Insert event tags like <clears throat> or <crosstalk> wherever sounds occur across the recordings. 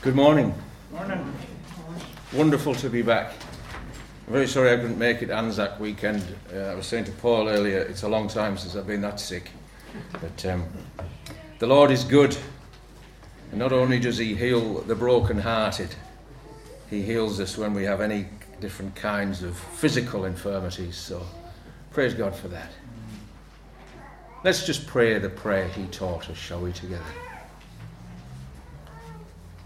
Good morning. Morning. Wonderful to be back. I'm very sorry I couldn't make it Anzac weekend. Uh, I was saying to Paul earlier, it's a long time since I've been that sick. But um, the Lord is good. And not only does He heal the broken-hearted, He heals us when we have any different kinds of physical infirmities. So praise God for that. Let's just pray the prayer He taught us, shall we, together?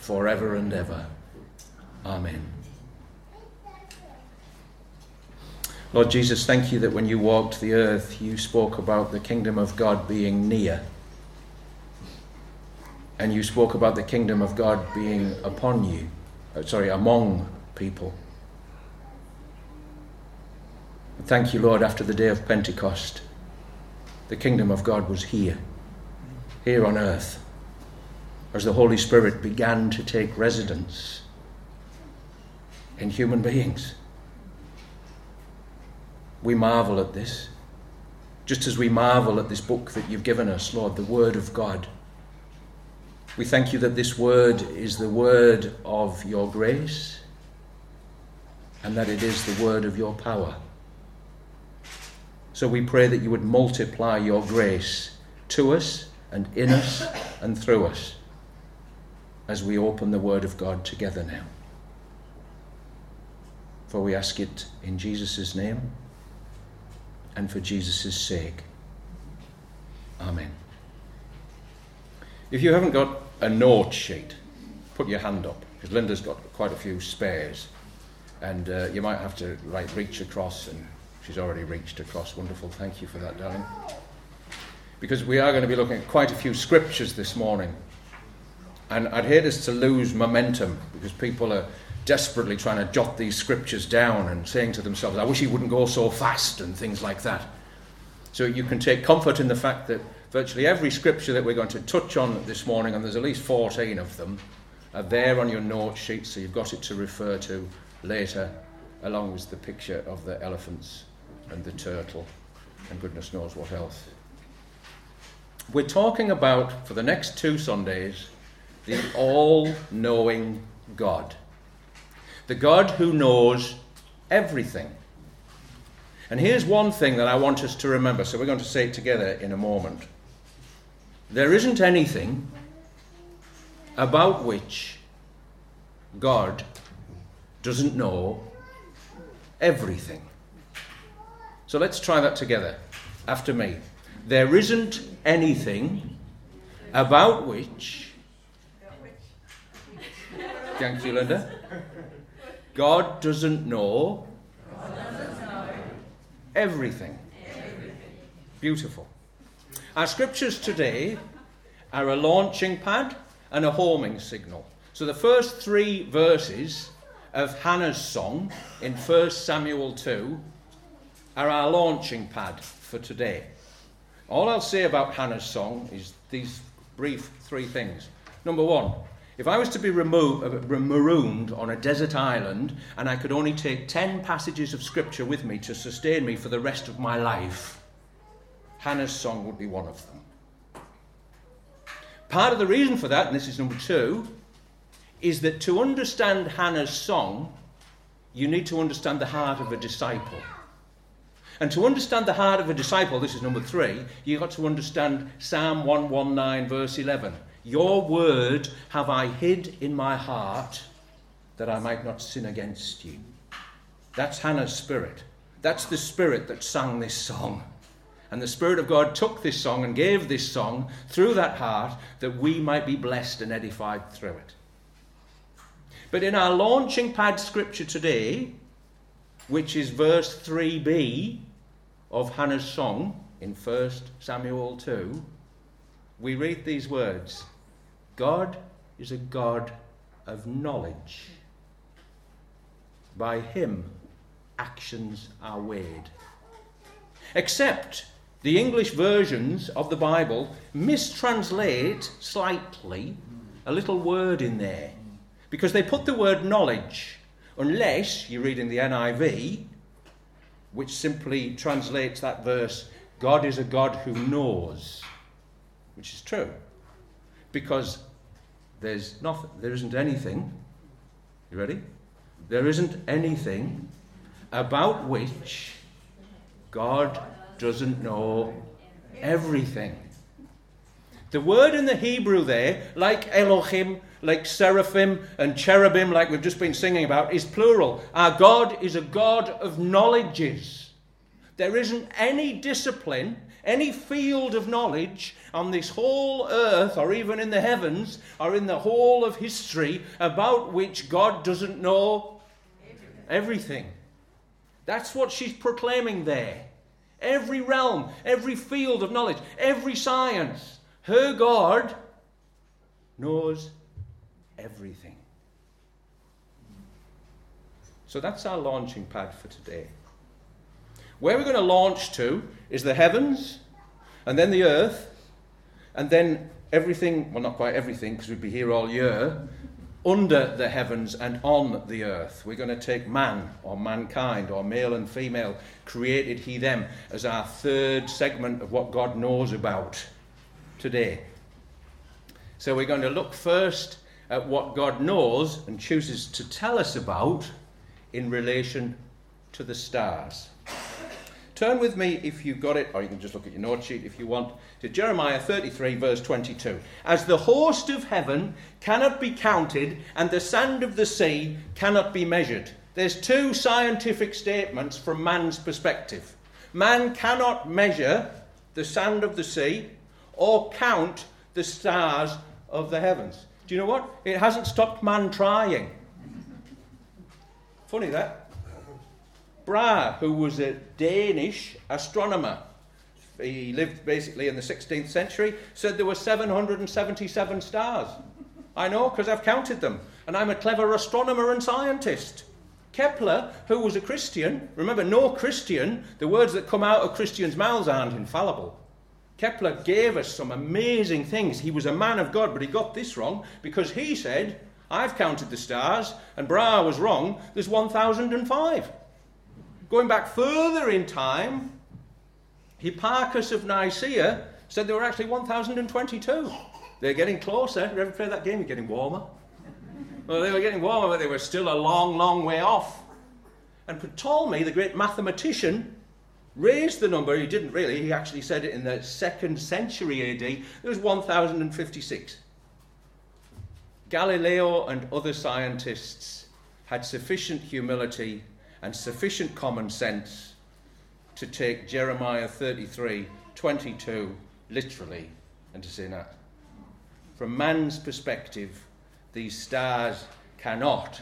forever and ever. Amen. Lord Jesus, thank you that when you walked the earth, you spoke about the kingdom of God being near. And you spoke about the kingdom of God being upon you, uh, sorry, among people. Thank you, Lord, after the day of Pentecost, the kingdom of God was here, here on earth as the Holy Spirit began to take residence in human beings. We marvel at this, just as we marvel at this book that you've given us, Lord, the Word of God. We thank you that this Word is the Word of your grace and that it is the Word of your power. So we pray that you would multiply your grace to us and in us and through us as we open the Word of God together now. For we ask it in Jesus' name and for Jesus' sake. Amen. If you haven't got a note sheet, put your hand up, because Linda's got quite a few spares. And uh, you might have to like, reach across, and she's already reached across. Wonderful. Thank you for that, darling. Because we are going to be looking at quite a few scriptures this morning. And I'd hate us to lose momentum because people are desperately trying to jot these scriptures down and saying to themselves, I wish he wouldn't go so fast and things like that. So you can take comfort in the fact that virtually every scripture that we're going to touch on this morning, and there's at least 14 of them, are there on your note sheet, so you've got it to refer to later, along with the picture of the elephants and the turtle, and goodness knows what else. We're talking about, for the next two Sundays, the all knowing God. The God who knows everything. And here's one thing that I want us to remember. So we're going to say it together in a moment. There isn't anything about which God doesn't know everything. So let's try that together after me. There isn't anything about which Thank you, Linda. God doesn't know, everything. Beautiful. Our scriptures today are a launching pad and a homing signal. So the first three verses of Hannah's song in 1 Samuel 2 are our launching pad for today. All I'll say about Hannah's song is these brief three things. Number one, if I was to be uh, marooned on a desert island and I could only take 10 passages of scripture with me to sustain me for the rest of my life, Hannah's song would be one of them. Part of the reason for that, and this is number two, is that to understand Hannah's song, you need to understand the heart of a disciple. And to understand the heart of a disciple, this is number three, you've got to understand Psalm 119, verse 11. Your word have I hid in my heart that I might not sin against you. That's Hannah's spirit. That's the spirit that sang this song. And the Spirit of God took this song and gave this song through that heart that we might be blessed and edified through it. But in our launching pad scripture today, which is verse 3b of Hannah's song in 1 Samuel 2, we read these words God is a God of knowledge. By him, actions are weighed. Except the English versions of the Bible mistranslate slightly a little word in there because they put the word knowledge, unless you read in the NIV, which simply translates that verse God is a God who knows, which is true because there's nothing, there isn't anything. You ready? There isn't anything about which God doesn't know everything. The word in the Hebrew there, like Elohim, like seraphim and cherubim, like we've just been singing about, is plural. Our God is a God of knowledges. There isn't any discipline, any field of knowledge on this whole earth, or even in the heavens, or in the whole of history, about which God doesn't know everything. That's what she's proclaiming there. Every realm, every field of knowledge, every science, her God knows everything. So that's our launching pad for today. Where we're going to launch to is the heavens, and then the earth, and then everything well, not quite everything, because we'd be here all year, under the heavens and on the earth. We're going to take man or mankind or male and female, created he them, as our third segment of what God knows about today. So we're going to look first at what God knows and chooses to tell us about in relation to the stars. Turn with me, if you've got it, or you can just look at your note sheet if you want, to Jeremiah 33, verse 22. As the host of heaven cannot be counted, and the sand of the sea cannot be measured. There's two scientific statements from man's perspective. Man cannot measure the sand of the sea or count the stars of the heavens. Do you know what? It hasn't stopped man trying. Funny that. Brahe, who was a Danish astronomer, he lived basically in the 16th century, said there were 777 stars. I know because I've counted them, and I'm a clever astronomer and scientist. Kepler, who was a Christian, remember, no Christian, the words that come out of Christians' mouths aren't infallible. Kepler gave us some amazing things. He was a man of God, but he got this wrong because he said, I've counted the stars, and Brahe was wrong, there's 1,005. Going back further in time, Hipparchus of Nicaea said there were actually 1,022. They're getting closer. You ever play that game? You're getting warmer. Well, they were getting warmer, but they were still a long, long way off. And Ptolemy, the great mathematician, raised the number. He didn't really. He actually said it in the second century AD. It was 1,056. Galileo and other scientists had sufficient humility and sufficient common sense to take Jeremiah 33 22 literally and to say that. From man's perspective, these stars cannot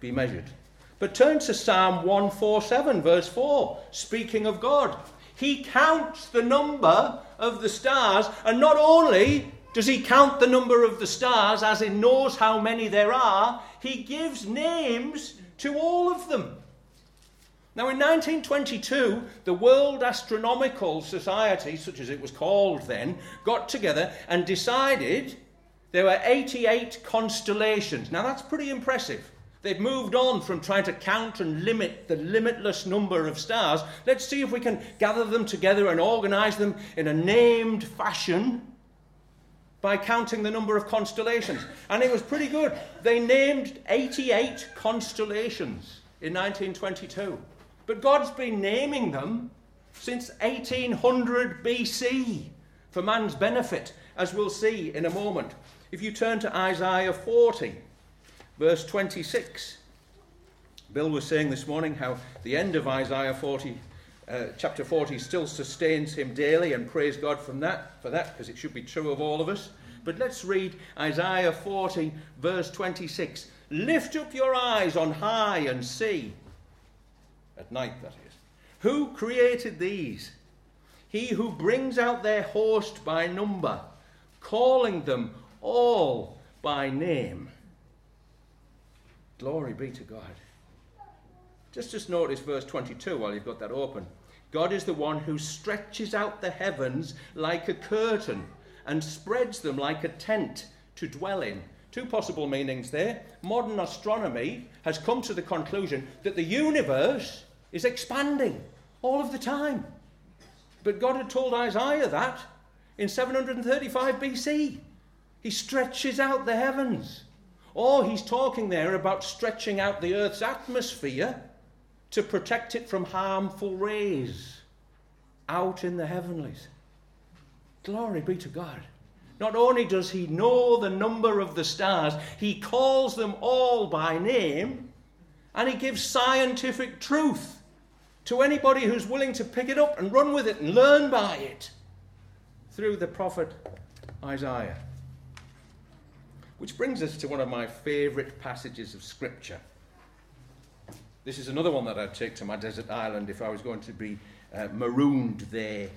be measured. But turn to Psalm 147, verse 4, speaking of God. He counts the number of the stars, and not only does he count the number of the stars, as in knows how many there are, he gives names to all of them. Now, in 1922, the World Astronomical Society, such as it was called then, got together and decided there were 88 constellations. Now, that's pretty impressive. They've moved on from trying to count and limit the limitless number of stars. Let's see if we can gather them together and organize them in a named fashion by counting the number of constellations. And it was pretty good. They named 88 constellations in 1922. But God's been naming them since 1800 BC for man's benefit, as we'll see in a moment. If you turn to Isaiah 40, verse 26, Bill was saying this morning how the end of Isaiah 40, uh, chapter 40, still sustains him daily, and praise God from that, for that, because it should be true of all of us. But let's read Isaiah 40, verse 26. Lift up your eyes on high and see at night, that is. Who created these? He who brings out their host by number, calling them all by name. Glory be to God. Just just notice verse 22 while you've got that open. God is the one who stretches out the heavens like a curtain and spreads them like a tent to dwell in. Two possible meanings there. Modern astronomy has come to the conclusion that the universe is expanding all of the time. But God had told Isaiah that in 735 BC. He stretches out the heavens. Or he's talking there about stretching out the earth's atmosphere to protect it from harmful rays out in the heavenlies. Glory be to God. Not only does he know the number of the stars, he calls them all by name and he gives scientific truth to anybody who's willing to pick it up and run with it and learn by it through the prophet Isaiah. Which brings us to one of my favourite passages of Scripture. This is another one that I'd take to my desert island if I was going to be uh, marooned there.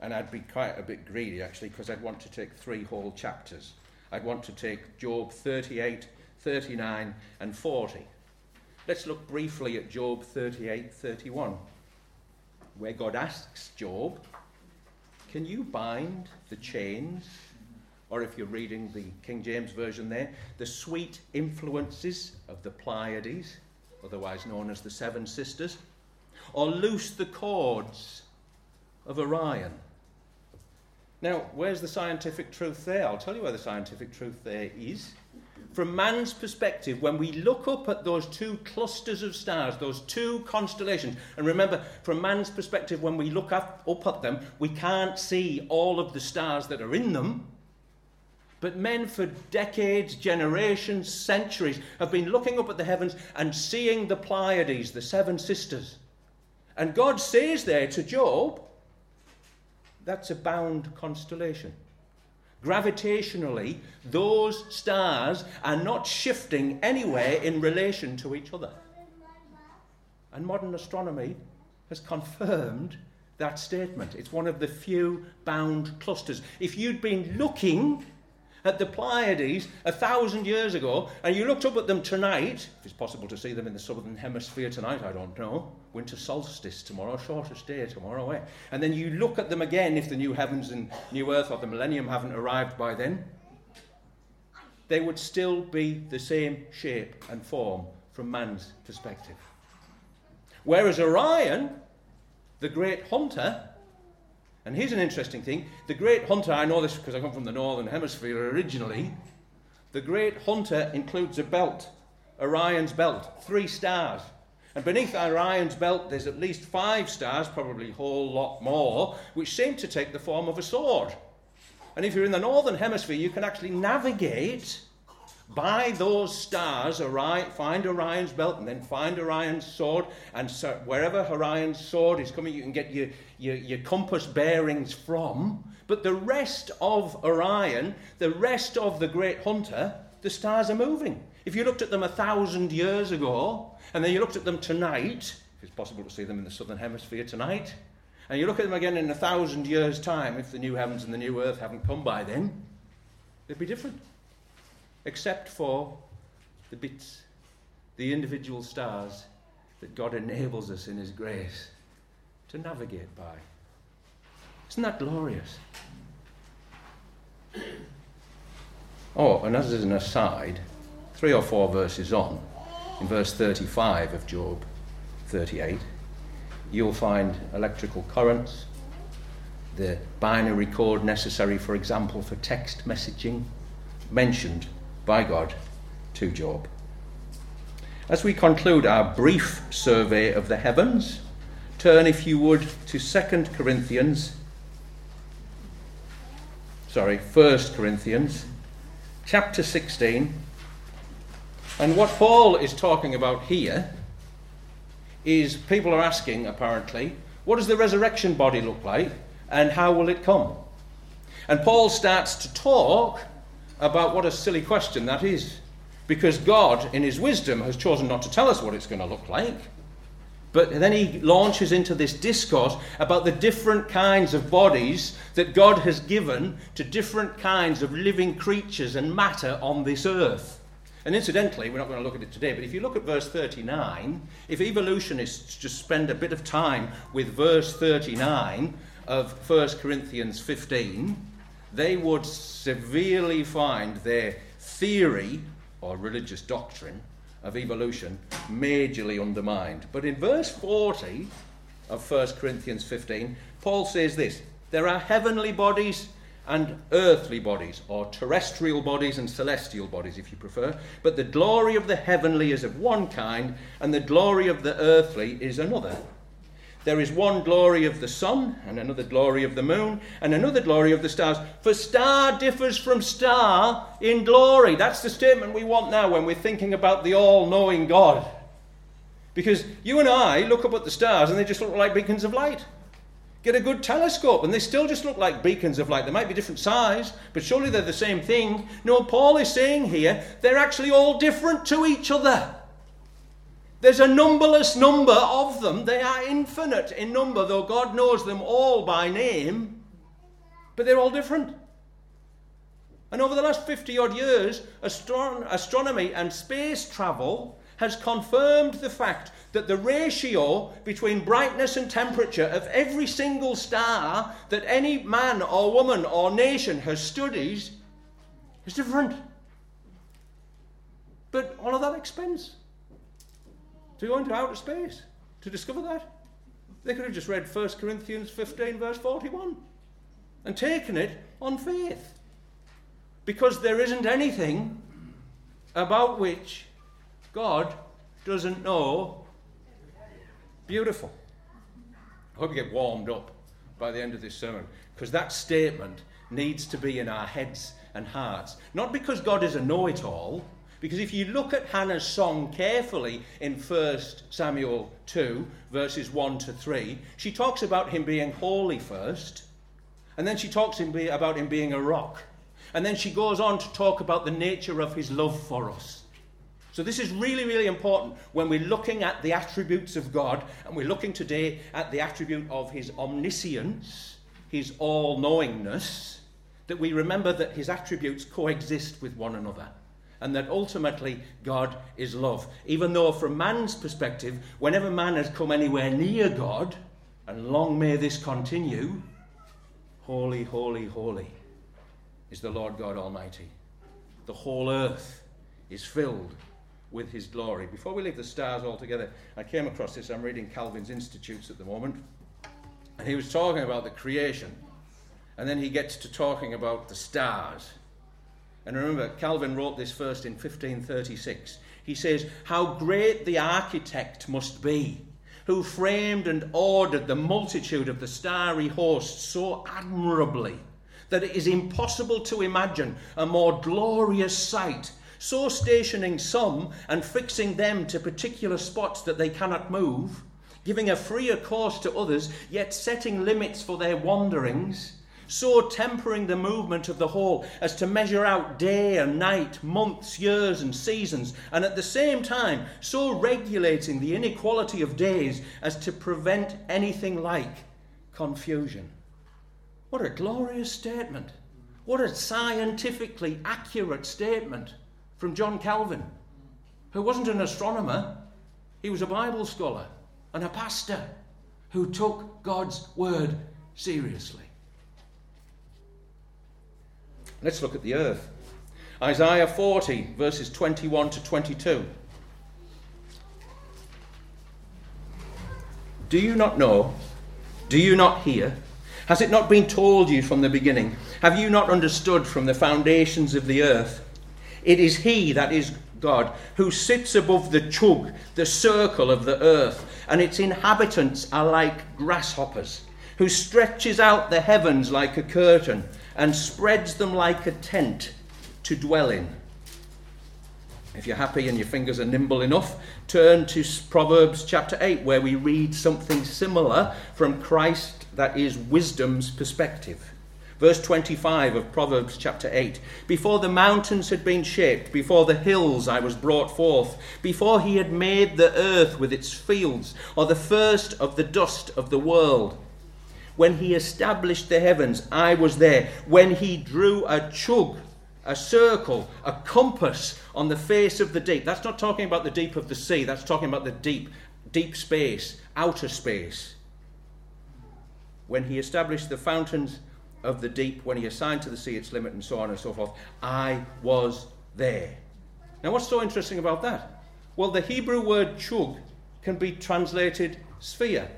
And I'd be quite a bit greedy actually, because I'd want to take three whole chapters. I'd want to take Job 38, 39, and 40. Let's look briefly at Job 38, 31, where God asks Job, Can you bind the chains? Or if you're reading the King James Version there, the sweet influences of the Pleiades otherwise known as the Seven Sisters, or loose the cords of Orion. Now, where's the scientific truth there? I'll tell you where the scientific truth there is. From man's perspective, when we look up at those two clusters of stars, those two constellations, and remember, from man's perspective, when we look up, up at them, we can't see all of the stars that are in them. But men for decades, generations, centuries have been looking up at the heavens and seeing the Pleiades, the seven sisters. And God says there to Job, that's a bound constellation. Gravitationally, those stars are not shifting anywhere in relation to each other. And modern astronomy has confirmed that statement. It's one of the few bound clusters. If you'd been looking at the Pleiades a thousand years ago, and you looked up at them tonight, if it's possible to see them in the southern hemisphere tonight, I don't know. Winter solstice tomorrow, shortest day tomorrow, eh? And then you look at them again if the new heavens and new earth or the millennium haven't arrived by then. They would still be the same shape and form from man's perspective. Whereas Orion, the great hunter, and here's an interesting thing the great hunter, I know this because I come from the northern hemisphere originally. The great hunter includes a belt, Orion's belt, three stars. And beneath Orion's belt, there's at least five stars, probably a whole lot more, which seem to take the form of a sword. And if you're in the northern hemisphere, you can actually navigate by those stars, Orion, find Orion's belt and then find Orion's sword. And so wherever Orion's sword is coming, you can get your, your, your compass bearings from. But the rest of Orion, the rest of the great hunter, the stars are moving. If you looked at them a thousand years ago, and then you looked at them tonight, if it's possible to see them in the southern hemisphere tonight, and you look at them again in a thousand years' time, if the new heavens and the new earth haven't come by then, they'd be different except for the bits, the individual stars that God enables us in His grace to navigate by. Isn't that glorious? <clears throat> Oh, and as an aside, three or four verses on, in verse 35 of Job 38, you'll find electrical currents, the binary code necessary, for example, for text messaging, mentioned by God to Job. As we conclude our brief survey of the heavens, turn, if you would, to 2 Corinthians, sorry, 1 Corinthians, chapter 16. And what Paul is talking about here is people are asking, apparently, what does the resurrection body look like and how will it come? And Paul starts to talk about what a silly question that is. Because God, in His wisdom, has chosen not to tell us what it's going to look like. But then he launches into this discourse about the different kinds of bodies that God has given to different kinds of living creatures and matter on this earth. And incidentally, we're not going to look at it today, but if you look at verse 39, if evolutionists just spend a bit of time with verse 39 of 1 Corinthians 15, they would severely find their theory or religious doctrine of evolution majorly undermined. But in verse 40 of 1 Corinthians 15, Paul says this There are heavenly bodies and earthly bodies, or terrestrial bodies and celestial bodies, if you prefer. But the glory of the heavenly is of one kind, and the glory of the earthly is another. There is one glory of the sun, and another glory of the moon, and another glory of the stars. For star differs from star in glory. That's the statement we want now when we're thinking about the all knowing God. Because you and I look up at the stars and they just look like beacons of light. Get a good telescope, and they still just look like beacons of light. They might be different size, but surely they're the same thing. No, Paul is saying here they're actually all different to each other. There's a numberless number of them. They are infinite in number, though God knows them all by name, but they're all different. And over the last 50 odd years, astron- astronomy and space travel has confirmed the fact that the ratio between brightness and temperature of every single star that any man or woman or nation has studied is different. But all of that expense to go into outer space to discover that. They could have just read 1 Corinthians 15, verse 41, and taken it on faith. Because there isn't anything about which God doesn't know. Beautiful. I hope you get warmed up by the end of this sermon because that statement needs to be in our heads and hearts. Not because God is a know it all, because if you look at Hannah's song carefully in 1 Samuel 2, verses 1 to 3, she talks about him being holy first, and then she talks about him being a rock. And then she goes on to talk about the nature of his love for us. So, this is really, really important when we're looking at the attributes of God, and we're looking today at the attribute of his omniscience, his all knowingness, that we remember that his attributes coexist with one another, and that ultimately God is love. Even though, from man's perspective, whenever man has come anywhere near God, and long may this continue, holy, holy, holy is the Lord God Almighty. The whole earth is filled with his glory. Before we leave the stars altogether, I came across this. I'm reading Calvin's Institutes at the moment. And he was talking about the creation. And then he gets to talking about the stars. And remember, Calvin wrote this first in 1536. He says, How great the architect must be, who framed and ordered the multitude of the starry host so admirably that it is impossible to imagine a more glorious sight so stationing some and fixing them to particular spots that they cannot move, giving a freer course to others, yet setting limits for their wanderings, so tempering the movement of the whole as to measure out day and night, months, years, and seasons, and at the same time so regulating the inequality of days as to prevent anything like confusion. What a glorious statement! What a scientifically accurate statement from John Calvin, who wasn't an astronomer, he was a Bible scholar and a pastor who took God's word seriously. Let's look at the earth. Isaiah 40, verses 21 to 22. Do you not know? Do you not hear? Has it not been told you from the beginning? Have you not understood from the foundations of the earth? It is He, that is God, who sits above the chug, the circle of the earth, and its inhabitants are like grasshoppers, who stretches out the heavens like a curtain and spreads them like a tent to dwell in. If you're happy and your fingers are nimble enough, turn to Proverbs chapter 8, where we read something similar from Christ, that is wisdom's perspective. Verse 25 of Proverbs chapter 8 Before the mountains had been shaped, before the hills I was brought forth, before he had made the earth with its fields, or the first of the dust of the world. When he established the heavens, I was there. When he drew a chug, a circle, a compass on the face of the deep. That's not talking about the deep of the sea, that's talking about the deep, deep space, outer space. When he established the fountains of the deep, when he assigned to the sea its limit, and so on and so forth, I was there. Now, what's so interesting about that? Well, the Hebrew word chug can be translated sphere.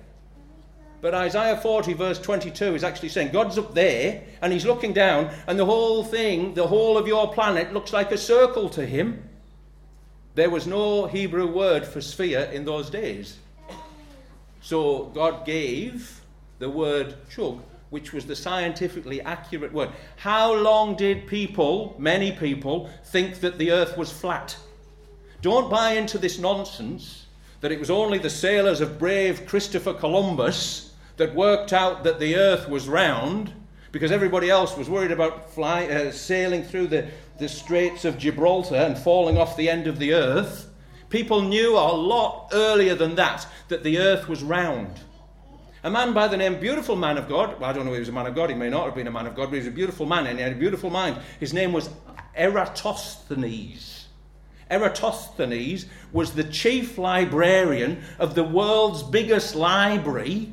But Isaiah 40, verse 22, is actually saying God's up there and he's looking down, and the whole thing, the whole of your planet, looks like a circle to him. There was no Hebrew word for sphere in those days. So God gave the word chug, which was the scientifically accurate word. How long did people, many people, think that the earth was flat? Don't buy into this nonsense that it was only the sailors of brave Christopher Columbus that worked out that the earth was round because everybody else was worried about fly, uh, sailing through the, the Straits of Gibraltar and falling off the end of the earth. People knew a lot earlier than that that the earth was round. A man by the name, beautiful man of God, well, I don't know if he was a man of God, he may not have been a man of God, but he was a beautiful man and he had a beautiful mind. His name was Eratosthenes. Eratosthenes was the chief librarian of the world's biggest library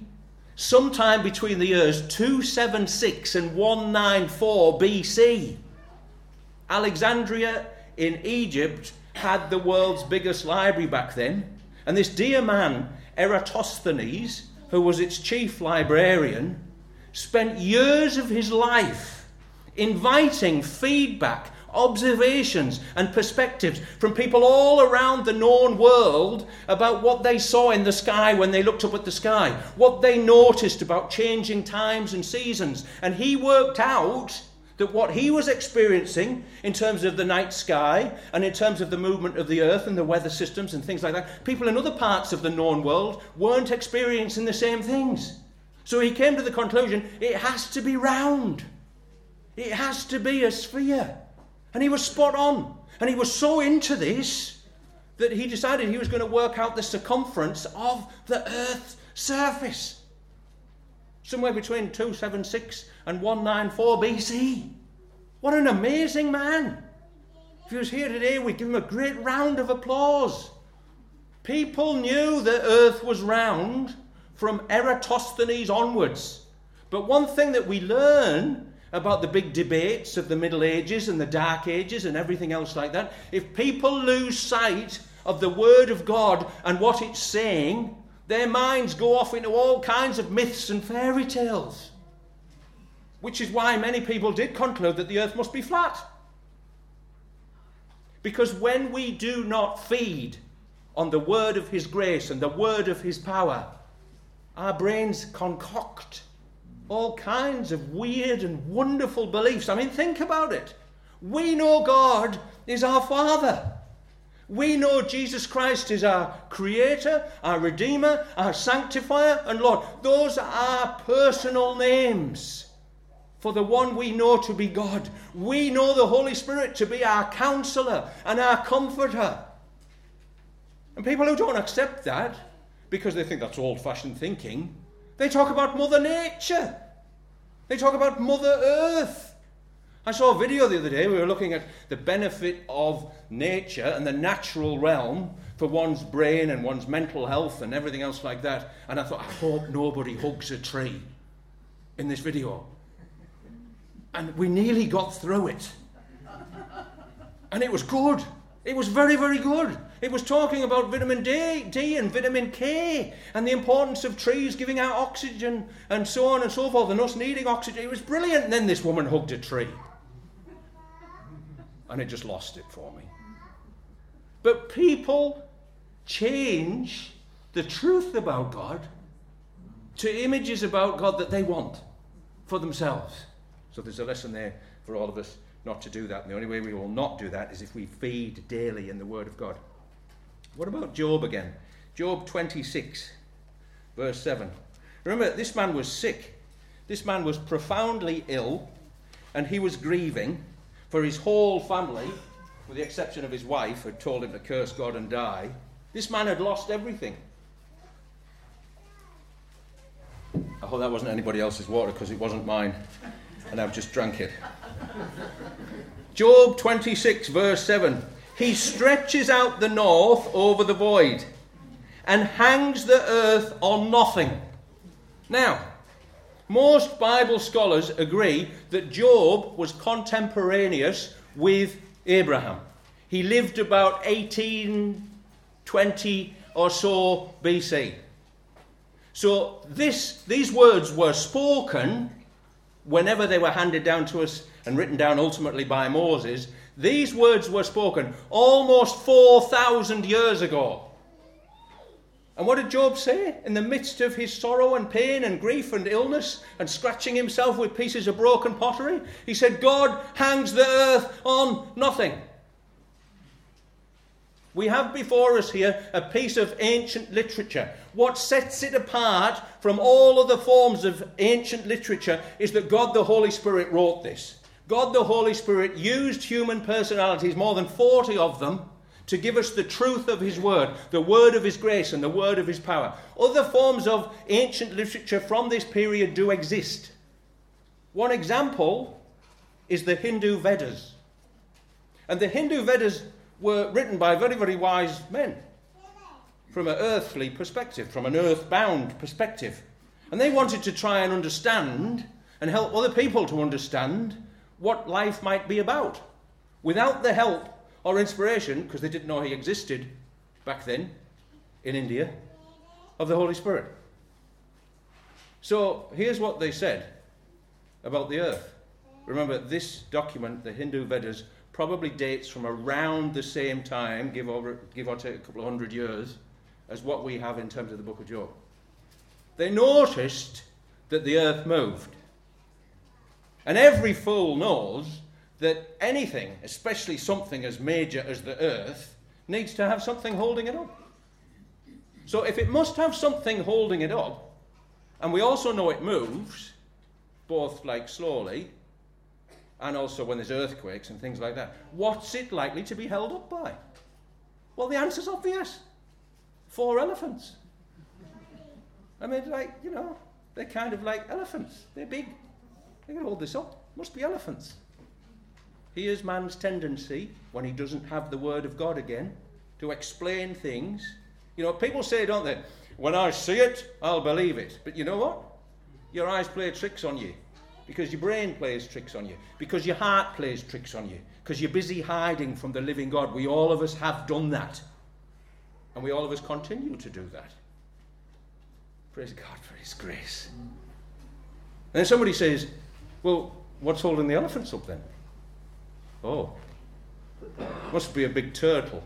sometime between the years 276 and 194 BC. Alexandria in Egypt had the world's biggest library back then, and this dear man, Eratosthenes, who was its chief librarian, spent years of his life inviting feedback observations and perspectives from people all around the known world about what they saw in the sky when they looked up at the sky, what they noticed about changing times and seasons. And he worked out that what he was experiencing in terms of the night sky and in terms of the movement of the earth and the weather systems and things like that, people in other parts of the known world weren't experiencing the same things. So he came to the conclusion it has to be round. It has to be a sphere. And he was spot on. And he was so into this that he decided he was going to work out the circumference of the Earth's surface. Somewhere between 276 and 194 BC. What an amazing man. If he was here today, we'd give him a great round of applause. People knew the earth was round from Eratosthenes onwards. But one thing that we learn about the big debates of the Middle Ages and the Dark Ages and everything else like that, if people lose sight of the Word of God and what it's saying, their minds go off into all kinds of myths and fairy tales. Which is why many people did conclude that the earth must be flat. Because when we do not feed on the word of His grace and the word of His power, our brains concoct all kinds of weird and wonderful beliefs. I mean, think about it. We know God is our Father. We know Jesus Christ is our Creator, our Redeemer, our Sanctifier, and Lord. Those are our personal names for the one we know to be God. We know the Holy Spirit to be our counselor and our comforter. And people who don't accept that, because they think that's old fashioned thinking, they talk about Mother Nature. They talk about Mother Earth. I saw a video the other day. We were looking at the benefit of nature and the natural realm for one's brain and one's mental health and everything else like that. And I thought, I hope nobody hugs a tree in this video. And we nearly got through it. And it was good. It was very, very good. It was talking about vitamin D, D and vitamin K and the importance of trees giving out oxygen and so on and so forth and us needing oxygen. It was brilliant. And then this woman hugged a tree. And it just lost it for me. But people change the truth about God to images about God that they want for themselves. So there's a lesson there for all of us not to do that. And the only way we will not do that is if we feed daily in the Word of God. What about Job again? Job 26, verse 7. Remember, this man was sick. This man was profoundly ill, and he was grieving for his whole family, with the exception of his wife, had told him to curse God and die. This man had lost everything. I hope that wasn't anybody else's water because it wasn't mine, and I've just drank it. Job 26, verse 7. He stretches out the north over the void and hangs the earth on nothing. Now, most Bible scholars agree that Job was contemporaneous with Abraham. He lived about 1820 or so BC. So this, these words were spoken whenever they were handed down to us and written down ultimately by Moses. These words were spoken almost 4,000 years ago. And what did Job say? In the midst of his sorrow and pain and grief and illness and scratching himself with pieces of broken pottery, he said, God hangs the earth on nothing. We have before us here a piece of ancient literature. What sets it apart from all other forms of ancient literature is that God the Holy Spirit wrote this. God the Holy Spirit used human personalities, more than 40 of them, to give us the truth of His Word, the Word of His grace, and the Word of His power. Other forms of ancient literature from this period do exist. One example is the Hindu Vedas. And the Hindu Vedas were written by very, very wise men from an earthly perspective, from an earthbound perspective. And they wanted to try and understand and help other people to understand what life might be about without the help or inspiration, because they didn't know he existed back then in India, of the Holy Spirit. So here's what they said about the earth. Remember, this document, the Hindu Vedas, probably dates from around the same time, give or, give or take a couple of hundred years, as what we have in terms of the book of Job. They noticed that the earth moved. And every fool knows that anything, especially something as major as the earth, needs to have something holding it up. So if it must have something holding it up, and we also know it moves, both like slowly and also when there's earthquakes and things like that. What's it likely to be held up by? Well, the answer's obvious four elephants. I mean, like, you know, they're kind of like elephants. They're big. They can hold this up. Must be elephants. Here's man's tendency, when he doesn't have the word of God again, to explain things. You know, people say, don't they? When I see it, I'll believe it. But you know what? Your eyes play tricks on you because your brain plays tricks on you, because your heart plays tricks on you, because you're busy hiding from the living God. We all of us have done that. And we all of us continue to do that. Praise God for His grace. And then somebody says, Well, what's holding the elephants up then? Oh, must be a big turtle.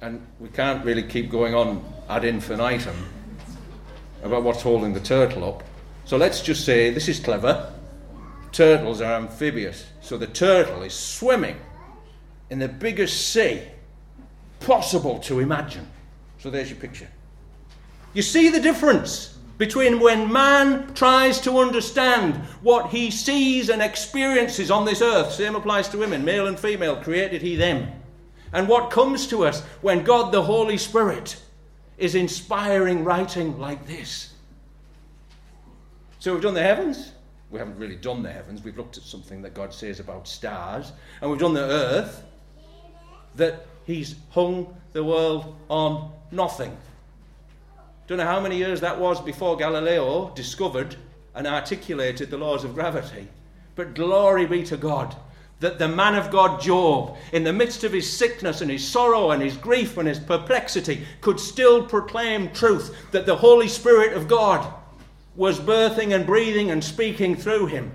And we can't really keep going on ad infinitum about what's holding the turtle up. So let's just say this is clever. Turtles are amphibious. So the turtle is swimming in the biggest sea possible to imagine. So there's your picture. You see the difference between when man tries to understand what he sees and experiences on this earth, same applies to women, male and female, created he them, and what comes to us when God the Holy Spirit is inspiring writing like this. So we've done the heavens. We haven't really done the heavens. We've looked at something that God says about stars. And we've done the earth. That He's hung the world on nothing. Don't know how many years that was before Galileo discovered and articulated the laws of gravity. But glory be to God that the man of God, Job, in the midst of his sickness and his sorrow and his grief and his perplexity, could still proclaim truth that the Holy Spirit of God was birthing and breathing and speaking through him.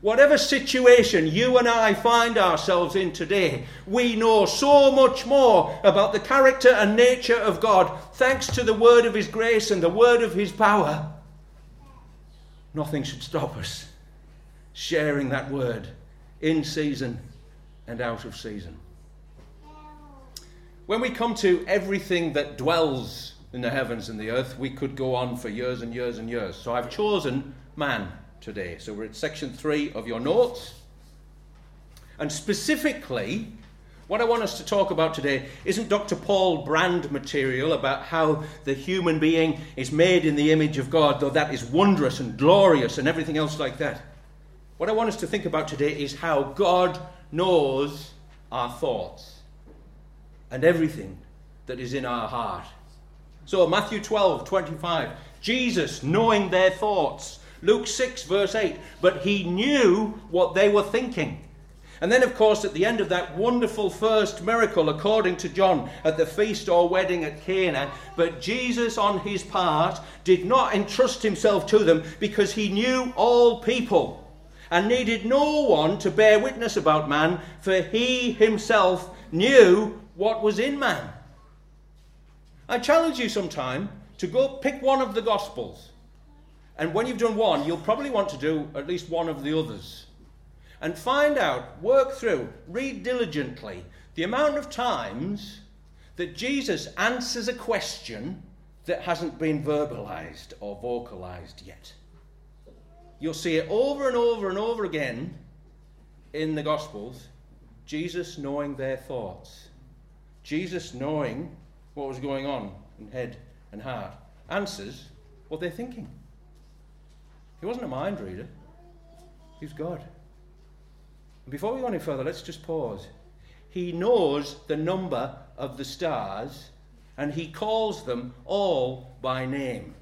Whatever situation you and I find ourselves in today, we know so much more about the character and nature of God thanks to the word of His grace and the word of His power. Nothing should stop us sharing that word in season and out of season. When we come to everything that dwells in the heavens and the earth, we could go on for years and years and years. So I've chosen man today. So we're at section three of your notes. And specifically, what I want us to talk about today isn't Dr. Paul Brand material about how the human being is made in the image of God, though that is wondrous and glorious and everything else like that. What I want us to think about today is how God knows our thoughts and everything that is in our heart. So, Matthew 12, 25, Jesus knowing their thoughts. Luke 6, verse 8, but he knew what they were thinking. And then, of course, at the end of that wonderful first miracle, according to John, at the feast or wedding at Cana, but Jesus, on his part, did not entrust himself to them because he knew all people and needed no one to bear witness about man, for he himself knew what was in man. I challenge you sometime to go pick one of the Gospels. And when you've done one, you'll probably want to do at least one of the others and find out, work through, read diligently the amount of times that Jesus answers a question that hasn't been verbalized or vocalized yet. You'll see it over and over and over again in the Gospels. Jesus knowing their thoughts, Jesus knowing what was going on in head and heart, answers what they're thinking. He wasn't a mind reader, he was God. Before we go any further, let's just pause. He knows the number of the stars and he calls them all by name.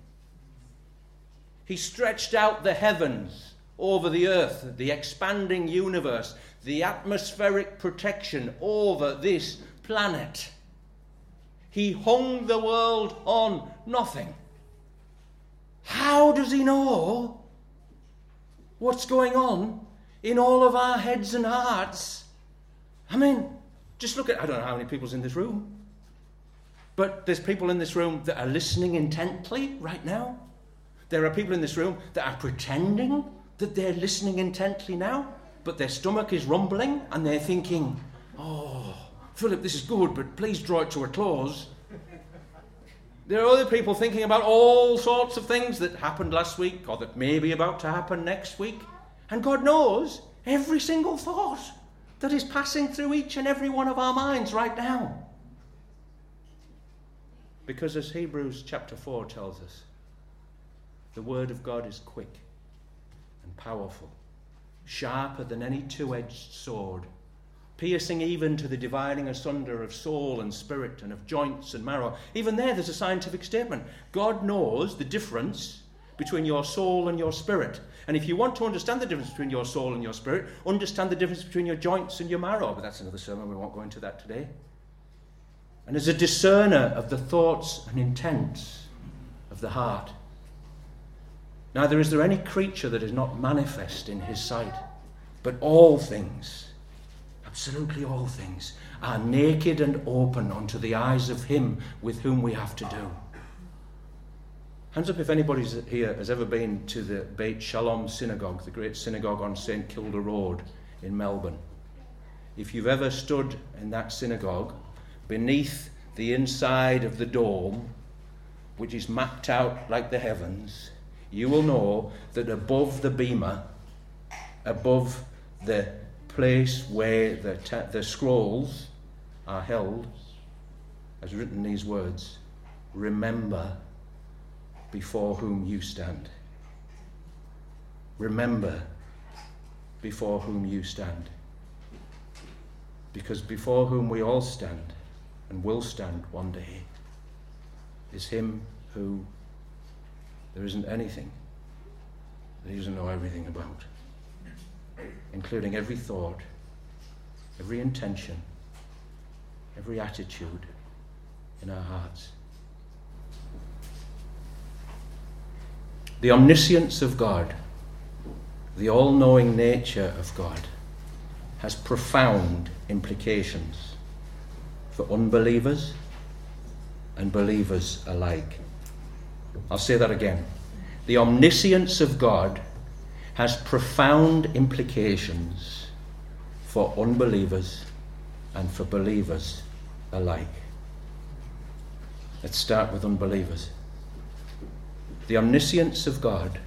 He stretched out the heavens over the earth, the expanding universe, the atmospheric protection over this planet. He hung the world on nothing. How does he know what's going on in all of our heads and hearts. I mean, just look at, I don't know how many people's in this room, but there's people in this room that are listening intently right now. There are people in this room that are pretending that they're listening intently now, but their stomach is rumbling and they're thinking, oh, Philip, this is good, but please draw it to a close. There are other people thinking about all sorts of things that happened last week or that may be about to happen next week. And God knows every single thought that is passing through each and every one of our minds right now. Because as Hebrews chapter 4 tells us, the Word of God is quick and powerful, sharper than any two edged sword, piercing even to the dividing asunder of soul and spirit and of joints and marrow. Even there, there's a scientific statement. God knows the difference between your soul and your spirit. And if you want to understand the difference between your soul and your spirit, understand the difference between your joints and your marrow. But that's another sermon, we won't go into that today. And as a discerner of the thoughts and intents of the heart. Neither is there any creature that is not manifest in his sight, but all things, absolutely all things, are naked and open unto the eyes of him with whom we have to do. Hands up if anybody here has ever been to the Beit Shalom Synagogue, the great synagogue on St Kilda Road in Melbourne. If you've ever stood in that synagogue, beneath the inside of the dome, which is mapped out like the heavens, you will know that above the bimah, above the place where the, the scrolls are held, has written these words Remember before whom you stand. Remember before whom you stand. Because before whom we all stand and will stand one day is Him who there isn't anything that He doesn't know everything about, including every thought, every intention, every attitude in our hearts. The omniscience of God, the all knowing nature of God, has profound implications for unbelievers and believers alike. I'll say that again. The omniscience of God has profound implications for unbelievers and for believers alike. Let's start with unbelievers. The omniscience of God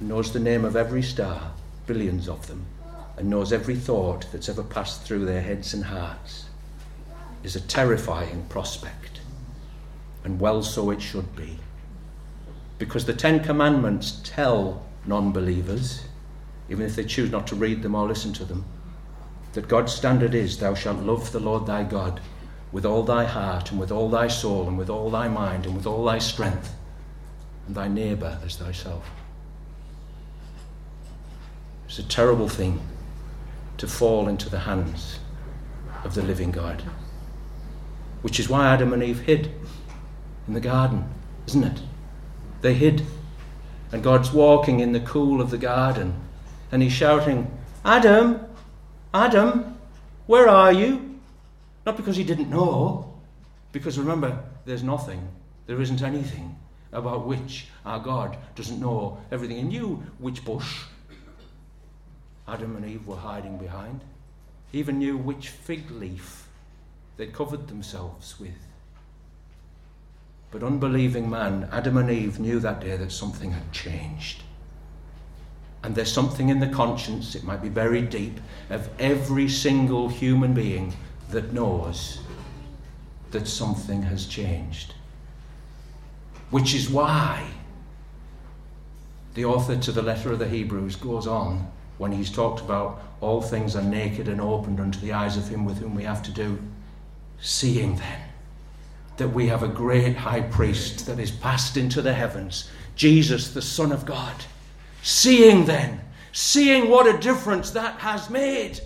knows the name of every star, billions of them, and knows every thought that's ever passed through their heads and hearts, is a terrifying prospect. And well, so it should be. Because the Ten Commandments tell non believers even if they choose not to read them or listen to them, that God's standard is, Thou shalt love the Lord thy God with all thy heart, and with all thy soul, and with all thy mind, and with all thy strength, and thy neighbour as thyself. It's a terrible thing to fall into the hands of the living God. Which is why Adam and Eve hid in the garden, isn't it? They hid. And God's walking in the cool of the garden and he's shouting, Adam, Adam, where are you? Not because he didn't know, because remember, there's nothing, there isn't anything about which our God doesn't know everything. He knew which bush Adam and Eve were hiding behind, even knew which fig leaf they covered themselves with. But unbelieving man, Adam and Eve knew that day that something had changed. And there's something in the conscience, it might be very deep, of every single human being that knows that something has changed. Which is why the author to the letter of the Hebrews goes on when he's talked about all things are naked and opened unto the eyes of him with whom we have to do. Seeing then that we have a great high priest that is passed into the heavens, Jesus, the Son of God. Seeing then, seeing what a difference that has made.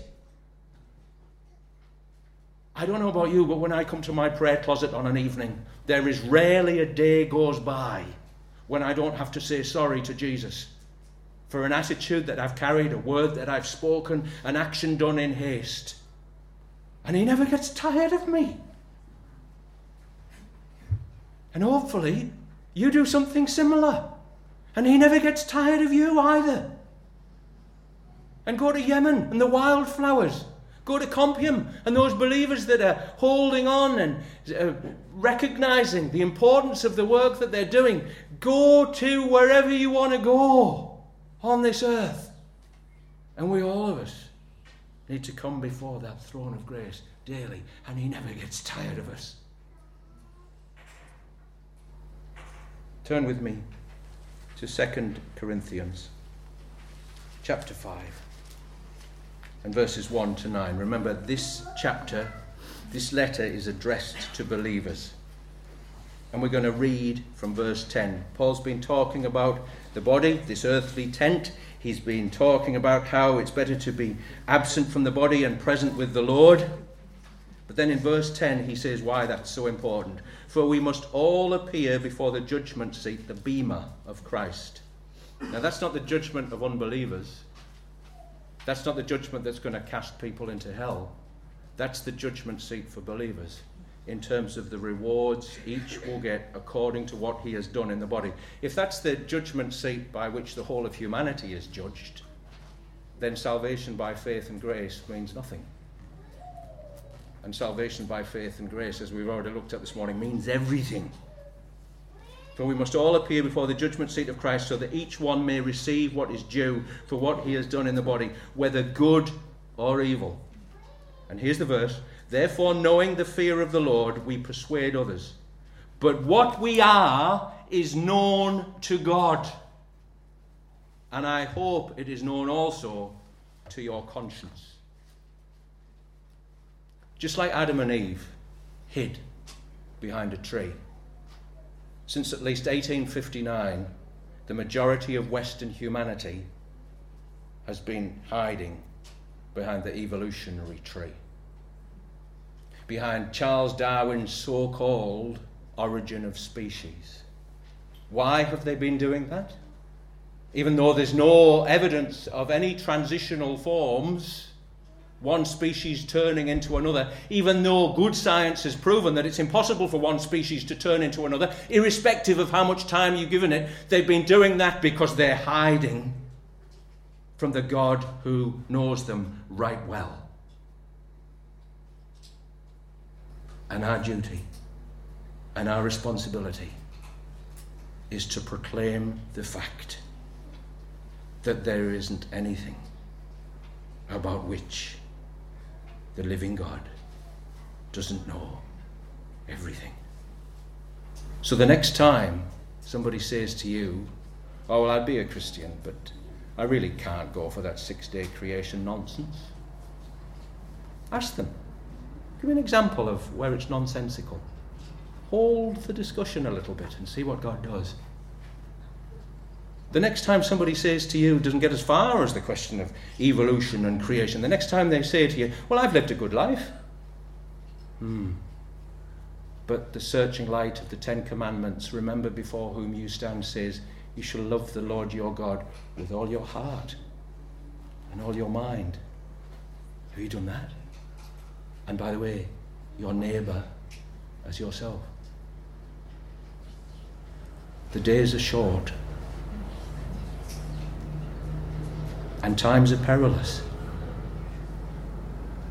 I don't know about you, but when I come to my prayer closet on an evening, there is rarely a day goes by when I don't have to say sorry to Jesus for an attitude that I've carried, a word that I've spoken, an action done in haste. And he never gets tired of me. And hopefully, you do something similar. And he never gets tired of you either. And go to Yemen and the wildflowers. Go to Compium and those believers that are holding on and uh, recognizing the importance of the work that they're doing. Go to wherever you want to go on this earth. And we, all of us, need to come before that throne of grace daily, and He never gets tired of us. Turn with me to 2 Corinthians chapter 5 and verses 1 to 9. Remember, this chapter, this letter is addressed to believers. And we're going to read from verse 10. Paul's been talking about the body, this earthly tent. He's been talking about how it's better to be absent from the body and present with the Lord. But then in verse 10, he says why that's so important. For we must all appear before the judgment seat, the bema of Christ. Now, that's not the judgment of unbelievers. That's not the judgment that's going to cast people into hell. That's the judgment seat for believers in terms of the rewards each will get according to what he has done in the body. If that's the judgment seat by which the whole of humanity is judged, then salvation by faith and grace means nothing. And salvation by faith and grace, as we've already looked at this morning, means everything. For we must all appear before the judgment seat of Christ so that each one may receive what is due for what he has done in the body, whether good or evil. And here's the verse Therefore, knowing the fear of the Lord, we persuade others. But what we are is known to God. And I hope it is known also to your conscience. Just like Adam and Eve hid behind a tree. Since at least 1859, the majority of Western humanity has been hiding behind the evolutionary tree behind Charles Darwin's so called origin of species. Why have they been doing that? Even though there's no evidence of any transitional forms, one species turning into another, even though good science has proven that it's impossible for one species to turn into another, irrespective of how much time you've given it, they've been doing that because they're hiding from the God who knows them right well. And our duty and our responsibility is to proclaim the fact that there isn't anything about which the living God doesn't know everything. So the next time somebody says to you, Oh, well, I'd be a Christian, but I really can't go for that six day creation nonsense. Ask them. Give me an example of where it's nonsensical. Hold the discussion a little bit and see what God does. The next time somebody says to you, doesn't get as far as the question of evolution and creation, the next time they say to you, Well, I've lived a good life. Hmm. But the searching light of the Ten Commandments, remember before whom you stand, says, You shall love the Lord your God with all your heart and all your mind. Have you done that? And by the way, your neighbour as yourself. The days are short. And times are perilous.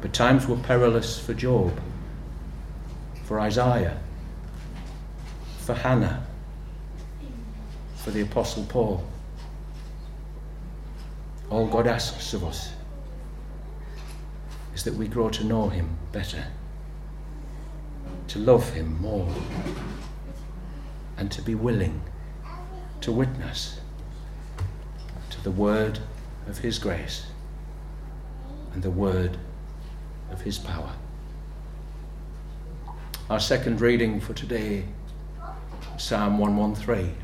But times were perilous for Job, for Isaiah, for Hannah, for the Apostle Paul. All God asks of us is that we grow to know Him better, to love Him more, and to be willing to witness to the Word of His grace and the word of His power. Our second reading for today, Psalm 113.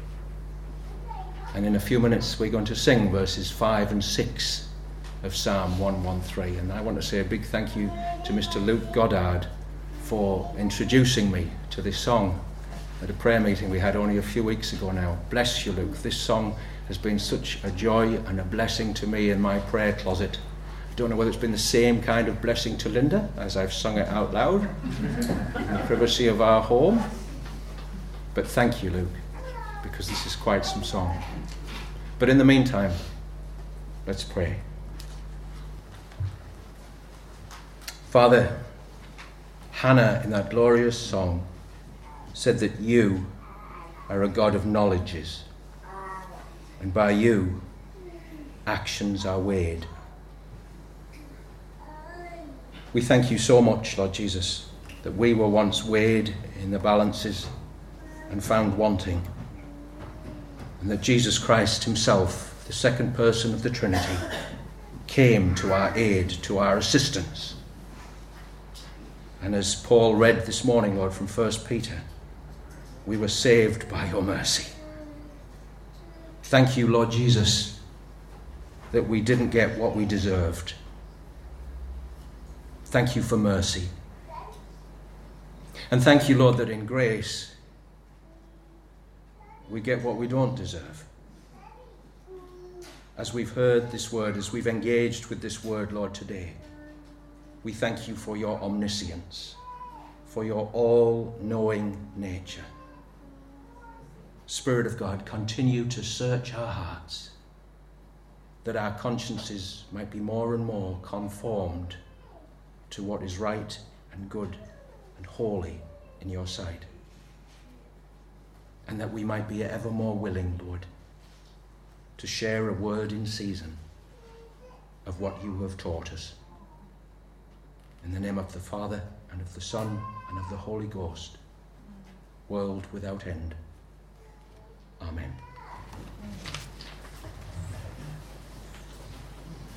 And in a few minutes, we're going to sing verses 5 and 6 of Psalm 113. And I want to say a big thank you to Mr. Luke Goddard for introducing me to this song at a prayer meeting we had only a few weeks ago now. Bless you, Luke. This song has been such a joy and a blessing to me in my prayer closet. I don't know whether it's been the same kind of blessing to Linda as I've sung it out loud in the privacy of our home. But thank you, Luke, because this is quite some song. But in the meantime, let's pray. Father, Hannah in that glorious song said that you are a God of knowledges and by you, actions are weighed. We thank you so much, Lord Jesus, that we were once weighed in the balances and found wanting, and that Jesus Christ Himself, the second person of the Trinity, came to our aid, to our assistance. And as Paul read this morning, Lord, from 1 Peter, we were saved by your mercy. Thank you, Lord Jesus, that we didn't get what we deserved. Thank you for mercy. And thank you, Lord, that in grace we get what we don't deserve. As we've heard this word, as we've engaged with this word, Lord, today, we thank you for your omniscience, for your all knowing nature. Spirit of God, continue to search our hearts, that our consciences might be more and more conformed to what is right and good and holy in your sight. And that we might be ever more willing, Lord, to share a word in season of what you have taught us. In the name of the Father, and of the Son, and of the Holy Ghost, world without end. Amen.